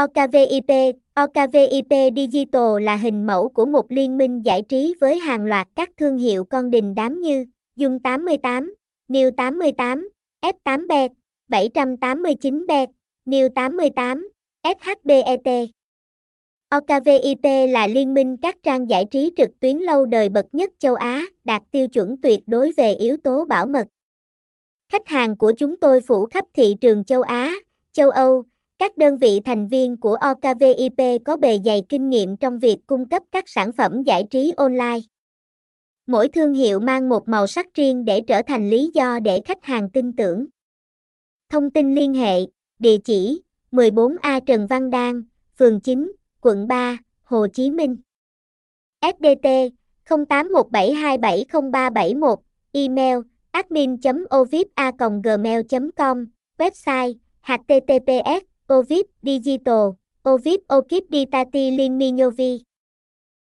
OKVIP OKVIP Digital là hình mẫu của một liên minh giải trí với hàng loạt các thương hiệu con đình đám như Dung 88, New 88, F8Bet, 789Bet, New 88, SHBET. OKVIP là liên minh các trang giải trí trực tuyến lâu đời bậc nhất châu Á, đạt tiêu chuẩn tuyệt đối về yếu tố bảo mật. Khách hàng của chúng tôi phủ khắp thị trường châu Á, châu Âu, các đơn vị thành viên của OKVIP có bề dày kinh nghiệm trong việc cung cấp các sản phẩm giải trí online. Mỗi thương hiệu mang một màu sắc riêng để trở thành lý do để khách hàng tin tưởng. Thông tin liên hệ, địa chỉ 14A Trần Văn Đan, phường 9, quận 3, Hồ Chí Minh. SDT 0817270371, email admin.ovipa.gmail.com, website https ovip digital ovip okip ditati linminyovi